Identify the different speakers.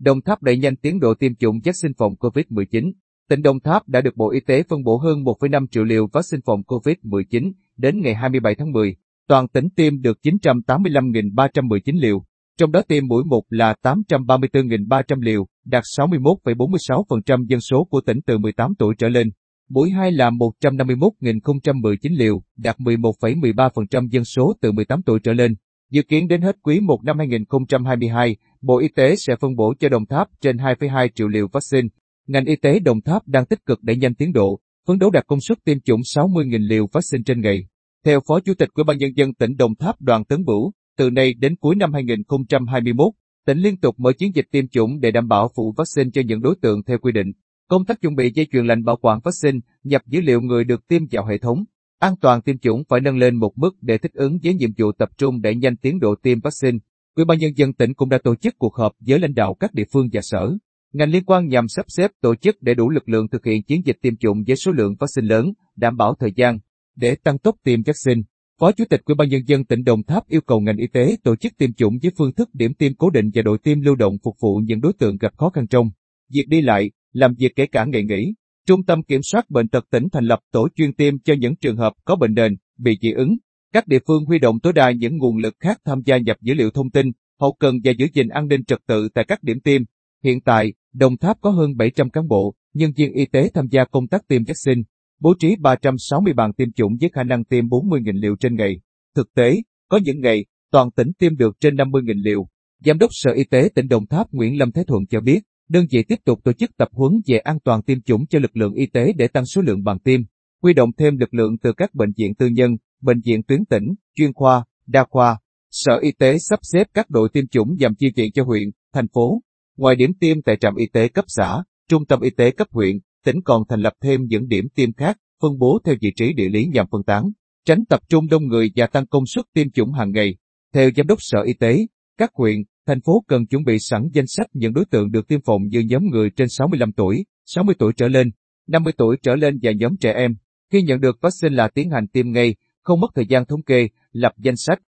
Speaker 1: Đồng Tháp đẩy nhanh tiến độ tiêm chủng vaccine phòng COVID-19. Tỉnh Đồng Tháp đã được Bộ Y tế phân bổ hơn 1,5 triệu liều vaccine phòng COVID-19 đến ngày 27 tháng 10. Toàn tỉnh tiêm được 985.319 liều, trong đó tiêm mũi 1 là 834.300 liều, đạt 61,46% dân số của tỉnh từ 18 tuổi trở lên. Mũi 2 là 151.019 liều, đạt 11,13% dân số từ 18 tuổi trở lên. Dự kiến đến hết quý 1 năm 2022, Bộ Y tế sẽ phân bổ cho Đồng Tháp trên 2,2 triệu liều vaccine. Ngành y tế Đồng Tháp đang tích cực đẩy nhanh tiến độ, phấn đấu đạt công suất tiêm chủng 60.000 liều vaccine trên ngày. Theo Phó Chủ tịch Ủy ban nhân dân tỉnh Đồng Tháp Đoàn Tấn Bửu, từ nay đến cuối năm 2021, tỉnh liên tục mở chiến dịch tiêm chủng để đảm bảo phụ vaccine cho những đối tượng theo quy định. Công tác chuẩn bị dây chuyền lạnh bảo quản vaccine, nhập dữ liệu người được tiêm vào hệ thống, an toàn tiêm chủng phải nâng lên một mức để thích ứng với nhiệm vụ tập trung để nhanh tiến độ tiêm vaccine. Ủy ban nhân dân tỉnh cũng đã tổ chức cuộc họp với lãnh đạo các địa phương và sở, ngành liên quan nhằm sắp xếp tổ chức để đủ lực lượng thực hiện chiến dịch tiêm chủng với số lượng vaccine lớn, đảm bảo thời gian để tăng tốc tiêm vaccine. Phó Chủ tịch Ủy ban nhân dân tỉnh Đồng Tháp yêu cầu ngành y tế tổ chức tiêm chủng với phương thức điểm tiêm cố định và đội tiêm lưu động phục vụ những đối tượng gặp khó khăn trong việc đi lại, làm việc kể cả ngày nghỉ. Trung tâm Kiểm soát Bệnh tật tỉnh thành lập tổ chuyên tiêm cho những trường hợp có bệnh nền, bị dị ứng. Các địa phương huy động tối đa những nguồn lực khác tham gia nhập dữ liệu thông tin, hậu cần và giữ gìn an ninh trật tự tại các điểm tiêm. Hiện tại, Đồng Tháp có hơn 700 cán bộ, nhân viên y tế tham gia công tác tiêm vaccine, bố trí 360 bàn tiêm chủng với khả năng tiêm 40.000 liều trên ngày. Thực tế, có những ngày, toàn tỉnh tiêm được trên 50.000 liều. Giám đốc Sở Y tế tỉnh Đồng Tháp Nguyễn Lâm Thế Thuận cho biết, đơn vị tiếp tục tổ chức tập huấn về an toàn tiêm chủng cho lực lượng y tế để tăng số lượng bàn tiêm, huy động thêm lực lượng từ các bệnh viện tư nhân, bệnh viện tuyến tỉnh, chuyên khoa, đa khoa. Sở Y tế sắp xếp các đội tiêm chủng nhằm chi viện cho huyện, thành phố. Ngoài điểm tiêm tại trạm y tế cấp xã, trung tâm y tế cấp huyện, tỉnh còn thành lập thêm những điểm tiêm khác, phân bố theo vị trí địa lý nhằm phân tán, tránh tập trung đông người và tăng công suất tiêm chủng hàng ngày. Theo Giám đốc Sở Y tế, các huyện, thành phố cần chuẩn bị sẵn danh sách những đối tượng được tiêm phòng như nhóm người trên 65 tuổi, 60 tuổi trở lên, 50 tuổi trở lên và nhóm trẻ em. Khi nhận được vaccine là tiến hành tiêm ngay, không mất thời gian thống kê, lập danh sách,